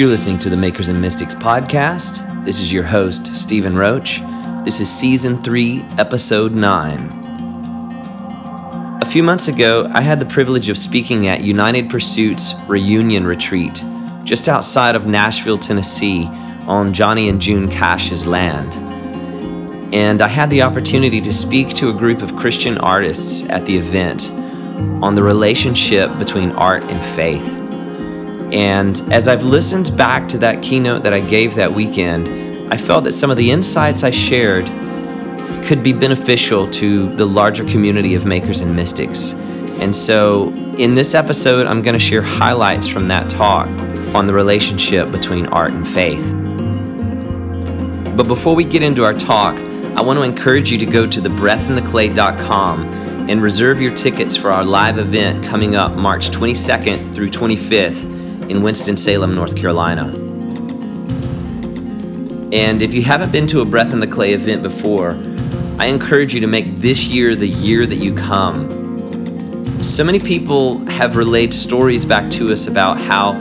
You're listening to the Makers and Mystics podcast. This is your host, Stephen Roach. This is season three, episode nine. A few months ago, I had the privilege of speaking at United Pursuit's Reunion Retreat just outside of Nashville, Tennessee, on Johnny and June Cash's land. And I had the opportunity to speak to a group of Christian artists at the event on the relationship between art and faith. And as I've listened back to that keynote that I gave that weekend, I felt that some of the insights I shared could be beneficial to the larger community of makers and mystics. And so, in this episode, I'm going to share highlights from that talk on the relationship between art and faith. But before we get into our talk, I want to encourage you to go to thebreathintheclay.com and reserve your tickets for our live event coming up March 22nd through 25th in Winston-Salem, North Carolina. And if you haven't been to a Breath in the Clay event before, I encourage you to make this year the year that you come. So many people have relayed stories back to us about how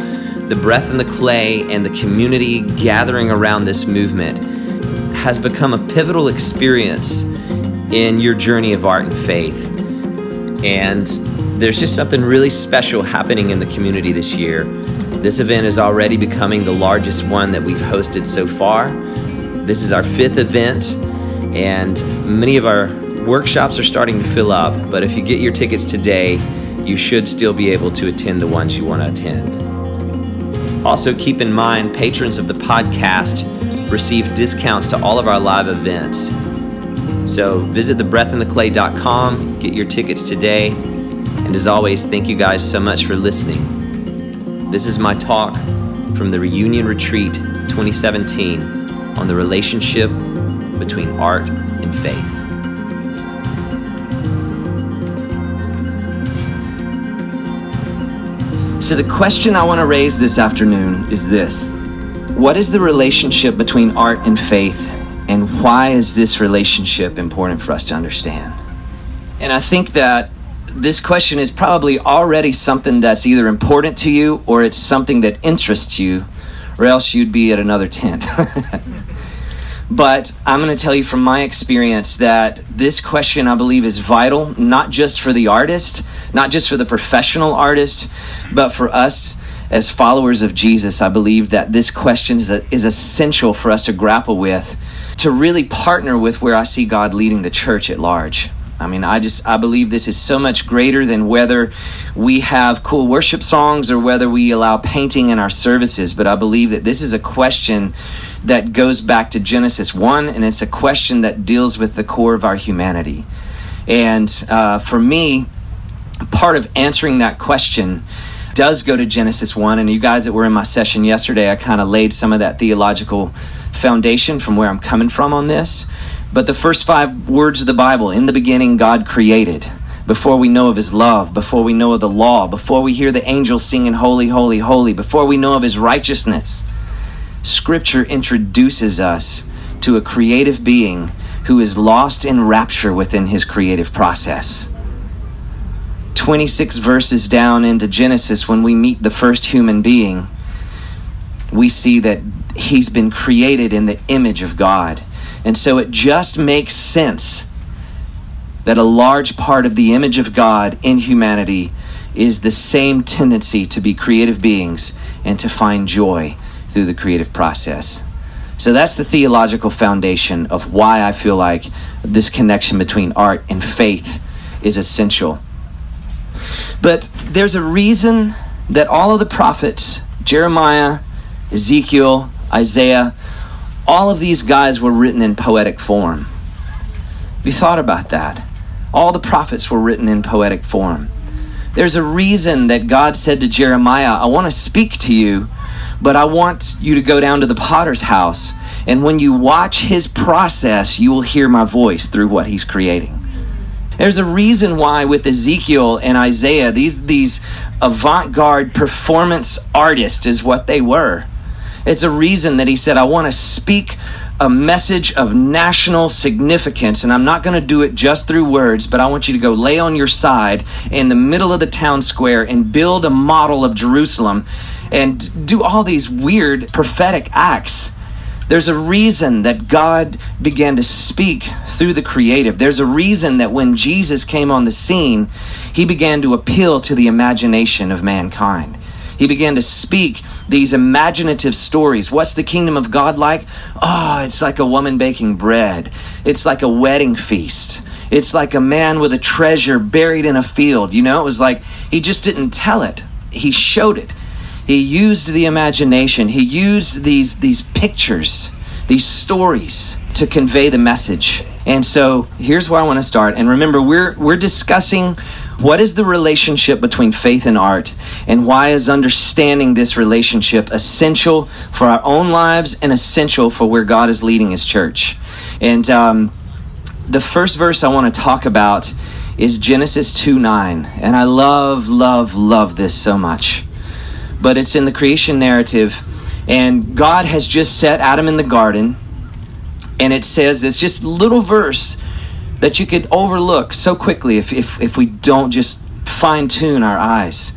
the Breath in the Clay and the community gathering around this movement has become a pivotal experience in your journey of art and faith. And there's just something really special happening in the community this year. This event is already becoming the largest one that we've hosted so far. This is our fifth event, and many of our workshops are starting to fill up. But if you get your tickets today, you should still be able to attend the ones you want to attend. Also, keep in mind patrons of the podcast receive discounts to all of our live events. So visit thebreathintheclay.com, get your tickets today, and as always, thank you guys so much for listening. This is my talk from the Reunion Retreat 2017 on the relationship between art and faith. So, the question I want to raise this afternoon is this What is the relationship between art and faith, and why is this relationship important for us to understand? And I think that this question is probably already something that's either important to you or it's something that interests you, or else you'd be at another tent. but I'm going to tell you from my experience that this question, I believe, is vital, not just for the artist, not just for the professional artist, but for us as followers of Jesus. I believe that this question is, a, is essential for us to grapple with, to really partner with where I see God leading the church at large. I mean, I just I believe this is so much greater than whether we have cool worship songs or whether we allow painting in our services, but I believe that this is a question that goes back to Genesis 1 and it's a question that deals with the core of our humanity. And uh, for me, part of answering that question does go to Genesis 1 and you guys that were in my session yesterday, I kind of laid some of that theological foundation from where I'm coming from on this. But the first five words of the Bible in the beginning, God created. Before we know of his love, before we know of the law, before we hear the angels singing, Holy, Holy, Holy, before we know of his righteousness, Scripture introduces us to a creative being who is lost in rapture within his creative process. 26 verses down into Genesis, when we meet the first human being, we see that he's been created in the image of God. And so it just makes sense that a large part of the image of God in humanity is the same tendency to be creative beings and to find joy through the creative process. So that's the theological foundation of why I feel like this connection between art and faith is essential. But there's a reason that all of the prophets, Jeremiah, Ezekiel, Isaiah, all of these guys were written in poetic form. Have you thought about that? All the prophets were written in poetic form. There's a reason that God said to Jeremiah, I want to speak to you, but I want you to go down to the potter's house. And when you watch his process, you will hear my voice through what he's creating. There's a reason why with Ezekiel and Isaiah, these, these avant garde performance artists is what they were. It's a reason that he said, I want to speak a message of national significance, and I'm not going to do it just through words, but I want you to go lay on your side in the middle of the town square and build a model of Jerusalem and do all these weird prophetic acts. There's a reason that God began to speak through the creative. There's a reason that when Jesus came on the scene, he began to appeal to the imagination of mankind. He began to speak these imaginative stories. What's the kingdom of God like? Oh, it's like a woman baking bread. It's like a wedding feast. It's like a man with a treasure buried in a field. You know, it was like he just didn't tell it, he showed it. He used the imagination. He used these these pictures, these stories to convey the message. And so here's where I want to start. And remember, we're we're discussing what is the relationship between faith and art, and why is understanding this relationship essential for our own lives and essential for where God is leading His church. And um, the first verse I want to talk about is Genesis 2 9. And I love, love, love this so much but it's in the creation narrative. And God has just set Adam in the garden. And it says it's just little verse that you could overlook so quickly if, if, if we don't just fine tune our eyes.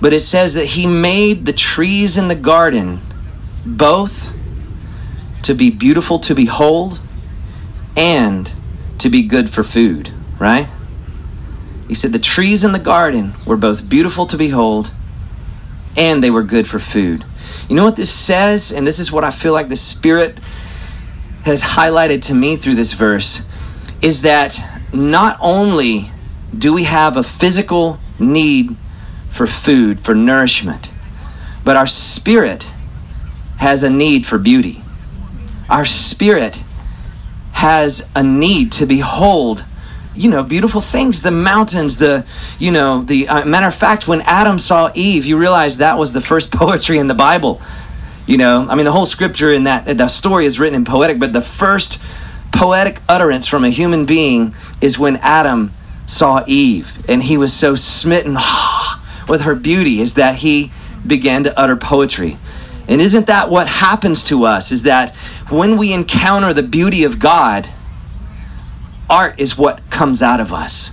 But it says that He made the trees in the garden both to be beautiful to behold and to be good for food, right? He said the trees in the garden were both beautiful to behold and they were good for food. You know what this says? And this is what I feel like the Spirit has highlighted to me through this verse is that not only do we have a physical need for food, for nourishment, but our spirit has a need for beauty. Our spirit has a need to behold you know beautiful things the mountains the you know the uh, matter of fact when adam saw eve you realize that was the first poetry in the bible you know i mean the whole scripture in that the story is written in poetic but the first poetic utterance from a human being is when adam saw eve and he was so smitten with her beauty is that he began to utter poetry and isn't that what happens to us is that when we encounter the beauty of god art is what comes out of us.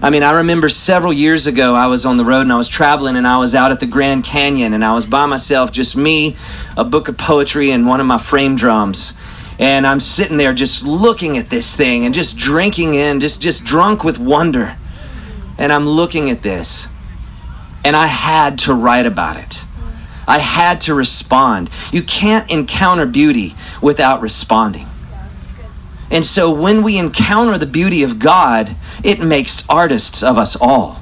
I mean, I remember several years ago, I was on the road and I was traveling and I was out at the Grand Canyon and I was by myself, just me, a book of poetry, and one of my frame drums. And I'm sitting there just looking at this thing and just drinking in, just, just drunk with wonder. And I'm looking at this. And I had to write about it. I had to respond. You can't encounter beauty without responding. And so when we encounter the beauty of God, it makes artists of us all.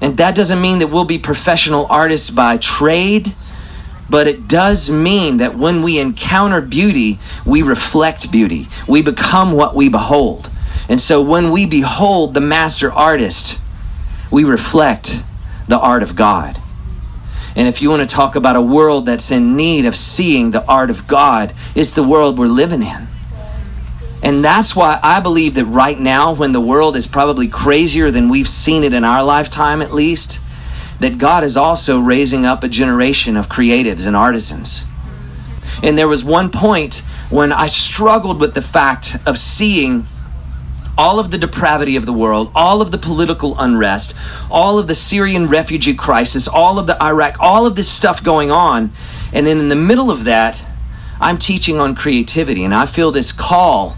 And that doesn't mean that we'll be professional artists by trade, but it does mean that when we encounter beauty, we reflect beauty. We become what we behold. And so when we behold the master artist, we reflect the art of God. And if you want to talk about a world that's in need of seeing the art of God, it's the world we're living in. And that's why I believe that right now, when the world is probably crazier than we've seen it in our lifetime at least, that God is also raising up a generation of creatives and artisans. And there was one point when I struggled with the fact of seeing all of the depravity of the world, all of the political unrest, all of the Syrian refugee crisis, all of the Iraq, all of this stuff going on. And then in the middle of that, I'm teaching on creativity, and I feel this call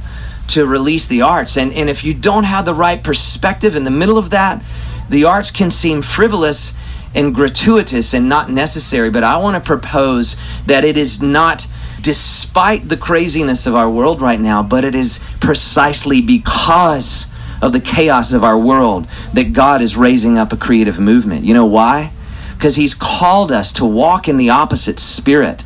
to release the arts. And, and if you don't have the right perspective in the middle of that, the arts can seem frivolous and gratuitous and not necessary. But I want to propose that it is not despite the craziness of our world right now, but it is precisely because of the chaos of our world that God is raising up a creative movement. You know why? Because He's called us to walk in the opposite spirit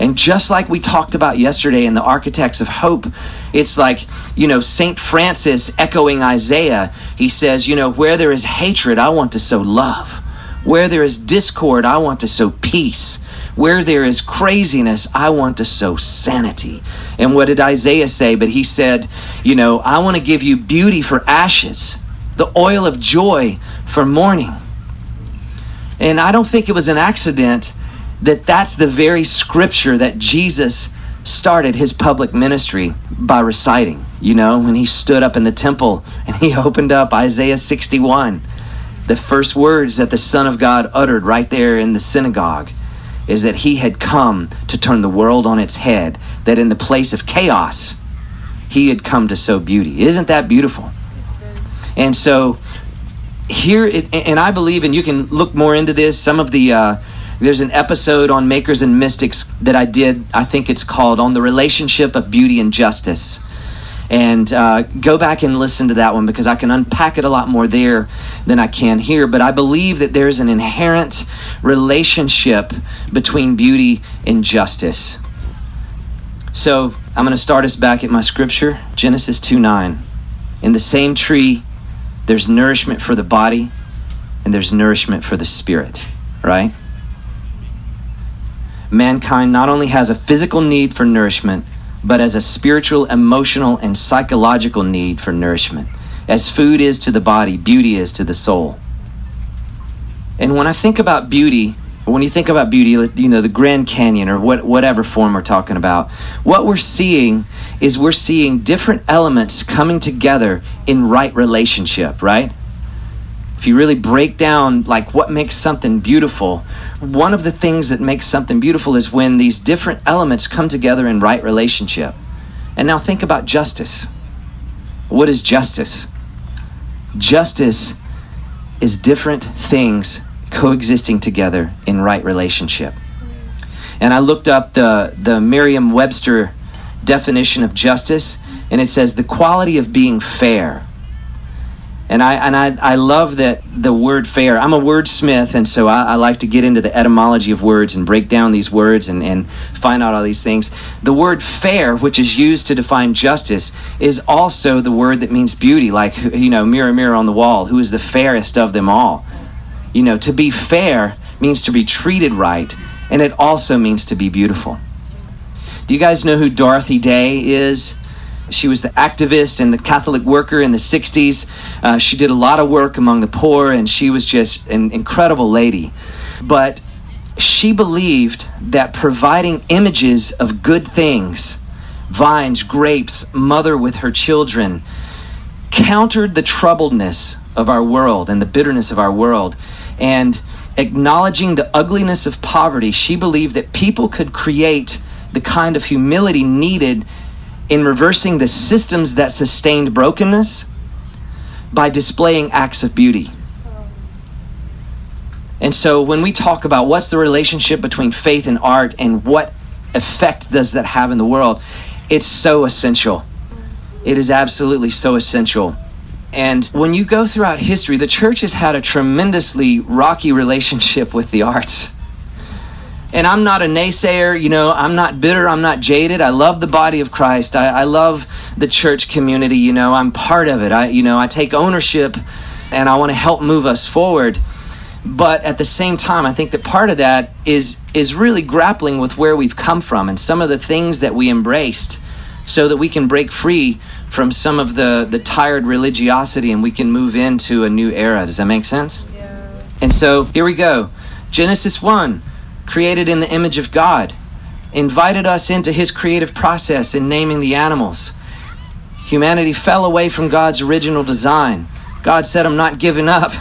and just like we talked about yesterday in the Architects of Hope, it's like, you know, St. Francis echoing Isaiah. He says, you know, where there is hatred, I want to sow love. Where there is discord, I want to sow peace. Where there is craziness, I want to sow sanity. And what did Isaiah say? But he said, you know, I want to give you beauty for ashes, the oil of joy for mourning. And I don't think it was an accident that that's the very scripture that Jesus started his public ministry by reciting. You know, when he stood up in the temple and he opened up Isaiah 61. The first words that the Son of God uttered right there in the synagogue is that he had come to turn the world on its head, that in the place of chaos, he had come to sow beauty. Isn't that beautiful? And so here, it, and I believe, and you can look more into this, some of the. Uh, there's an episode on Makers and Mystics that I did. I think it's called On the Relationship of Beauty and Justice. And uh, go back and listen to that one because I can unpack it a lot more there than I can here. But I believe that there's an inherent relationship between beauty and justice. So I'm going to start us back at my scripture Genesis 2 9. In the same tree, there's nourishment for the body and there's nourishment for the spirit, right? mankind not only has a physical need for nourishment, but as a spiritual, emotional, and psychological need for nourishment. As food is to the body, beauty is to the soul. And when I think about beauty, when you think about beauty, you know, the Grand Canyon or what, whatever form we're talking about, what we're seeing is we're seeing different elements coming together in right relationship, right? If you really break down like what makes something beautiful one of the things that makes something beautiful is when these different elements come together in right relationship. And now think about justice. What is justice? Justice is different things coexisting together in right relationship. And i looked up the the merriam-webster definition of justice and it says the quality of being fair and I and I, I love that the word fair. I'm a wordsmith, and so I, I, like to get into the etymology of words and break down these words and, and find out all these things. The word fair, which is used to define justice, is also the word that means beauty. Like you know, mirror, mirror on the wall, who is the fairest of them all? You know, to be fair means to be treated right, and it also means to be beautiful. Do you guys know who Dorothy Day is? She was the activist and the Catholic worker in the 60s. Uh, she did a lot of work among the poor, and she was just an incredible lady. But she believed that providing images of good things, vines, grapes, mother with her children, countered the troubledness of our world and the bitterness of our world. And acknowledging the ugliness of poverty, she believed that people could create the kind of humility needed in reversing the systems that sustained brokenness by displaying acts of beauty. And so when we talk about what's the relationship between faith and art and what effect does that have in the world, it's so essential. It is absolutely so essential. And when you go throughout history, the church has had a tremendously rocky relationship with the arts and I'm not a naysayer, you know, I'm not bitter, I'm not jaded. I love the body of Christ. I, I, love the church community, you know, I'm part of it. I, you know, I take ownership and I want to help move us forward. But at the same time, I think that part of that is is really grappling with where we've come from and some of the things that we embraced so that we can break free from some of the, the tired religiosity and we can move into a new era. Does that make sense? Yeah. And so here we go. Genesis 1 created in the image of God, invited us into his creative process in naming the animals. Humanity fell away from God's original design. God said, I'm not giving up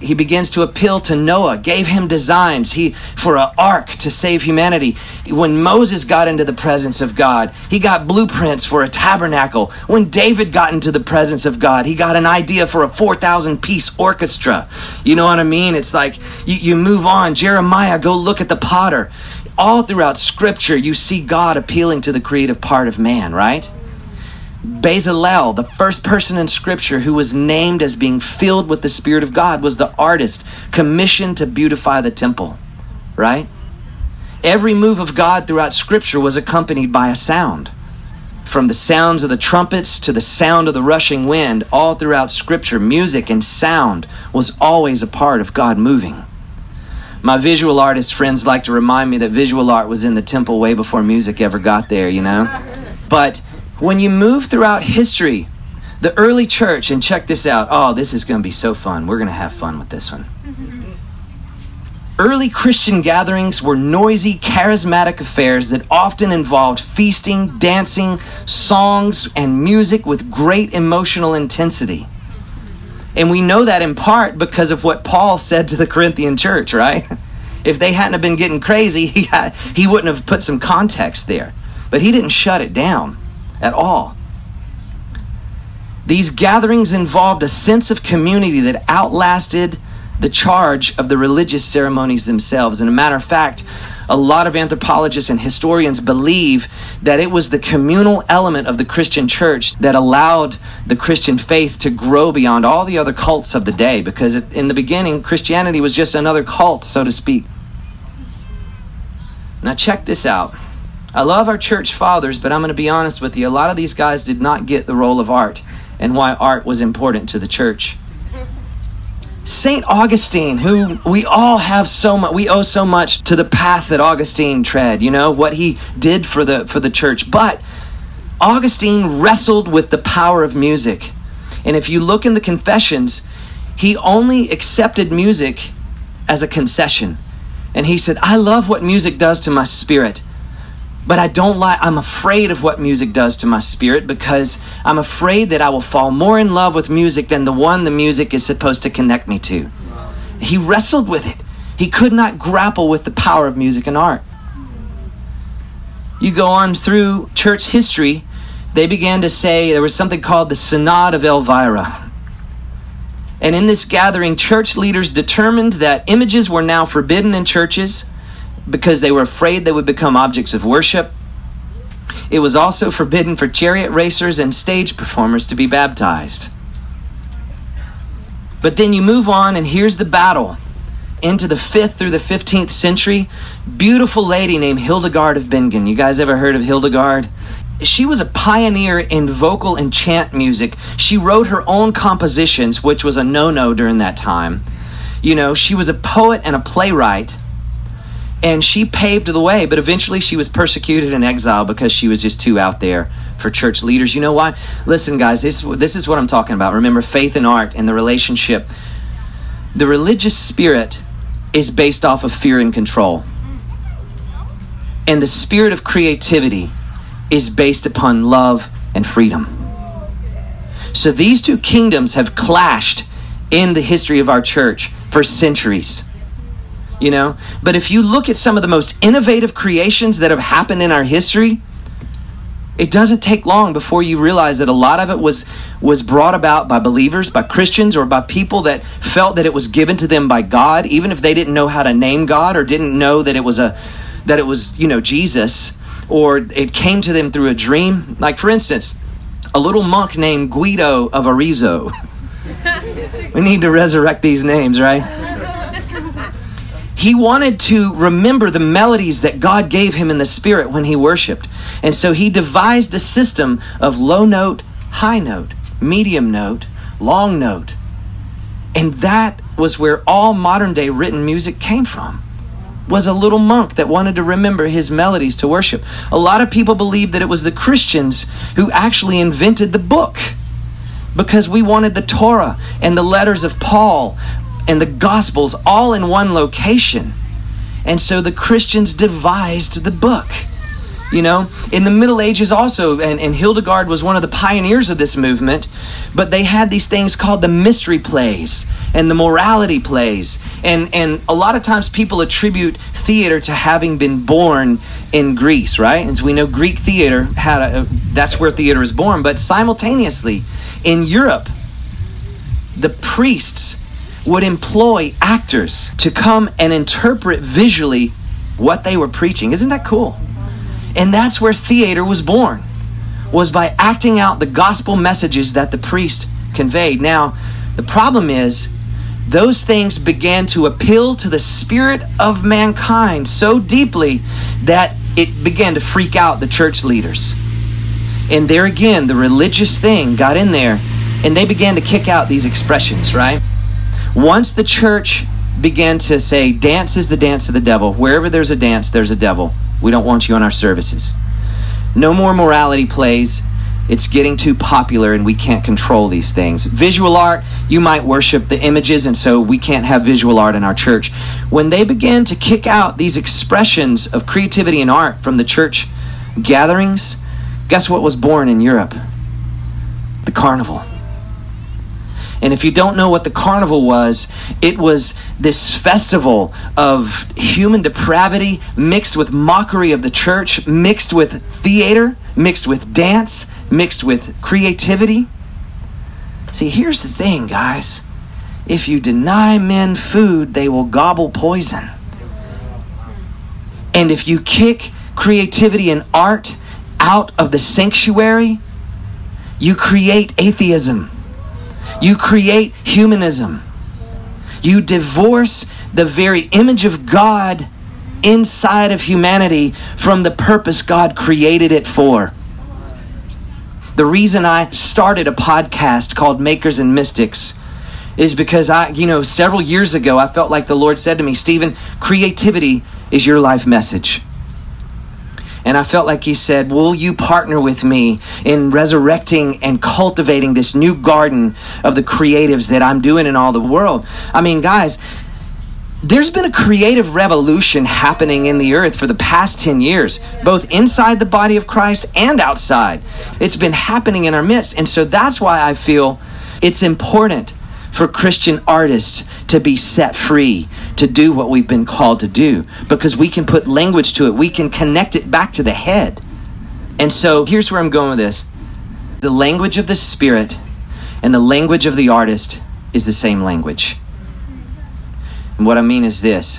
he begins to appeal to Noah, gave him designs he, for an ark to save humanity. When Moses got into the presence of God, he got blueprints for a tabernacle. When David got into the presence of God, he got an idea for a 4,000 piece orchestra. You know what I mean? It's like you, you move on. Jeremiah, go look at the potter. All throughout Scripture, you see God appealing to the creative part of man, right? Bezalel, the first person in Scripture who was named as being filled with the Spirit of God, was the artist commissioned to beautify the temple, right? Every move of God throughout Scripture was accompanied by a sound. From the sounds of the trumpets to the sound of the rushing wind, all throughout Scripture, music and sound was always a part of God moving. My visual artist friends like to remind me that visual art was in the temple way before music ever got there, you know? But when you move throughout history, the early church, and check this out. Oh, this is going to be so fun. We're going to have fun with this one. Early Christian gatherings were noisy, charismatic affairs that often involved feasting, dancing, songs, and music with great emotional intensity. And we know that in part because of what Paul said to the Corinthian church, right? If they hadn't have been getting crazy, he, had, he wouldn't have put some context there. But he didn't shut it down at all. These gatherings involved a sense of community that outlasted the charge of the religious ceremonies themselves. And a matter of fact, a lot of anthropologists and historians believe that it was the communal element of the Christian church that allowed the Christian faith to grow beyond all the other cults of the day because in the beginning, Christianity was just another cult, so to speak. Now, check this out. I love our church fathers, but I'm going to be honest with you. A lot of these guys did not get the role of art and why art was important to the church. St. Augustine, who we all have so much, we owe so much to the path that Augustine tread, you know, what he did for the, for the church. But Augustine wrestled with the power of music. And if you look in the Confessions, he only accepted music as a concession. And he said, I love what music does to my spirit. But I don't like, I'm afraid of what music does to my spirit because I'm afraid that I will fall more in love with music than the one the music is supposed to connect me to. He wrestled with it. He could not grapple with the power of music and art. You go on through church history, they began to say there was something called the Synod of Elvira. And in this gathering, church leaders determined that images were now forbidden in churches because they were afraid they would become objects of worship. It was also forbidden for chariot racers and stage performers to be baptized. But then you move on, and here's the battle into the 5th through the 15th century. Beautiful lady named Hildegard of Bingen. You guys ever heard of Hildegard? She was a pioneer in vocal and chant music. She wrote her own compositions, which was a no no during that time. You know, she was a poet and a playwright and she paved the way but eventually she was persecuted and exiled because she was just too out there for church leaders. You know why listen guys this, this is what i'm talking about. Remember faith and art and the relationship. The religious spirit is based off of fear and control. And the spirit of creativity is based upon love and freedom. So these two kingdoms have clashed in the history of our church for centuries you know? But if you look at some of the most innovative creations that have happened in our history, it doesn't take long before you realize that a lot of it was was brought about by believers, by Christians, or by people that felt that it was given to them by God, even if they didn't know how to name God or didn't know that it was a that it was, you know, Jesus, or it came to them through a dream. Like for instance, a little monk named Guido of Arezzo. we need to resurrect these names, right? He wanted to remember the melodies that God gave him in the spirit when he worshiped. And so he devised a system of low note, high note, medium note, long note. And that was where all modern day written music came from. Was a little monk that wanted to remember his melodies to worship. A lot of people believe that it was the Christians who actually invented the book because we wanted the Torah and the letters of Paul and the Gospels all in one location. And so the Christians devised the book. You know, in the Middle Ages also, and, and Hildegard was one of the pioneers of this movement, but they had these things called the mystery plays and the morality plays. And, and a lot of times people attribute theater to having been born in Greece, right? And so we know Greek theater had a, that's where theater is born. But simultaneously, in Europe, the priests would employ actors to come and interpret visually what they were preaching. Isn't that cool? And that's where theater was born. Was by acting out the gospel messages that the priest conveyed. Now, the problem is those things began to appeal to the spirit of mankind so deeply that it began to freak out the church leaders. And there again, the religious thing got in there and they began to kick out these expressions, right? Once the church began to say, dance is the dance of the devil, wherever there's a dance, there's a devil. We don't want you on our services. No more morality plays. It's getting too popular and we can't control these things. Visual art, you might worship the images, and so we can't have visual art in our church. When they began to kick out these expressions of creativity and art from the church gatherings, guess what was born in Europe? The carnival. And if you don't know what the carnival was, it was this festival of human depravity mixed with mockery of the church, mixed with theater, mixed with dance, mixed with creativity. See, here's the thing, guys. If you deny men food, they will gobble poison. And if you kick creativity and art out of the sanctuary, you create atheism. You create humanism. You divorce the very image of God inside of humanity from the purpose God created it for. The reason I started a podcast called Makers and Mystics is because I, you know, several years ago, I felt like the Lord said to me, Stephen, creativity is your life message. And I felt like he said, Will you partner with me in resurrecting and cultivating this new garden of the creatives that I'm doing in all the world? I mean, guys, there's been a creative revolution happening in the earth for the past 10 years, both inside the body of Christ and outside. It's been happening in our midst. And so that's why I feel it's important for Christian artists to be set free to do what we've been called to do because we can put language to it, we can connect it back to the head. And so here's where I'm going with this the language of the Spirit and the language of the artist is the same language. And what I mean is this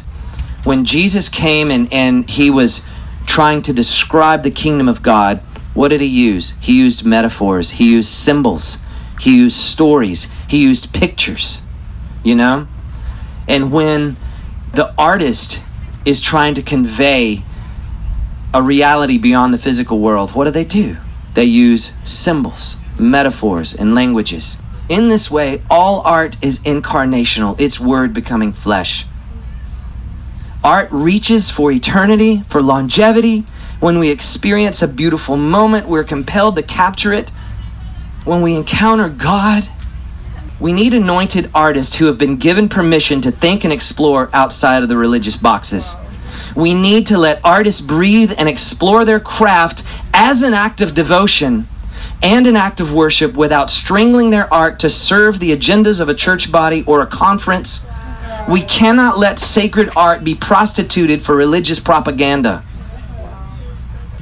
when Jesus came and, and he was trying to describe the kingdom of God, what did he use? He used metaphors, he used symbols. He used stories, he used pictures, you know? And when the artist is trying to convey a reality beyond the physical world, what do they do? They use symbols, metaphors, and languages. In this way, all art is incarnational, its word becoming flesh. Art reaches for eternity, for longevity. When we experience a beautiful moment, we're compelled to capture it when we encounter God, we need anointed artists who have been given permission to think and explore outside of the religious boxes. We need to let artists breathe and explore their craft as an act of devotion and an act of worship without strangling their art to serve the agendas of a church body or a conference. We cannot let sacred art be prostituted for religious propaganda.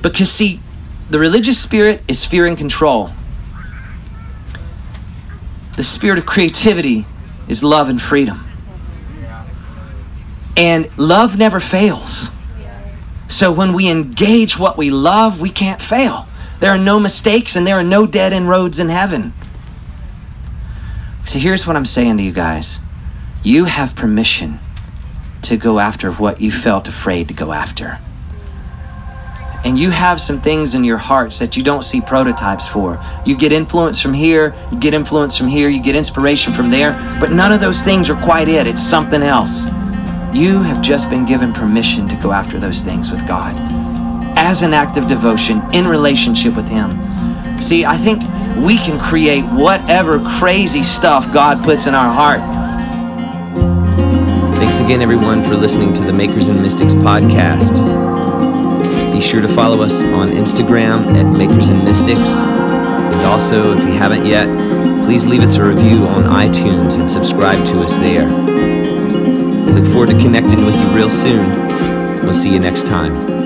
Because, see, the religious spirit is fear and control. The spirit of creativity is love and freedom. And love never fails. So when we engage what we love, we can't fail. There are no mistakes and there are no dead end roads in heaven. So here's what I'm saying to you guys you have permission to go after what you felt afraid to go after and you have some things in your hearts that you don't see prototypes for. You get influence from here, you get influence from here, you get inspiration from there, but none of those things are quite it. It's something else. You have just been given permission to go after those things with God as an act of devotion in relationship with Him. See, I think we can create whatever crazy stuff God puts in our heart. Thanks again, everyone, for listening to the Makers and Mystics podcast. Be sure to follow us on Instagram at Makers and Mystics. And also, if you haven't yet, please leave us a review on iTunes and subscribe to us there. Look forward to connecting with you real soon. We'll see you next time.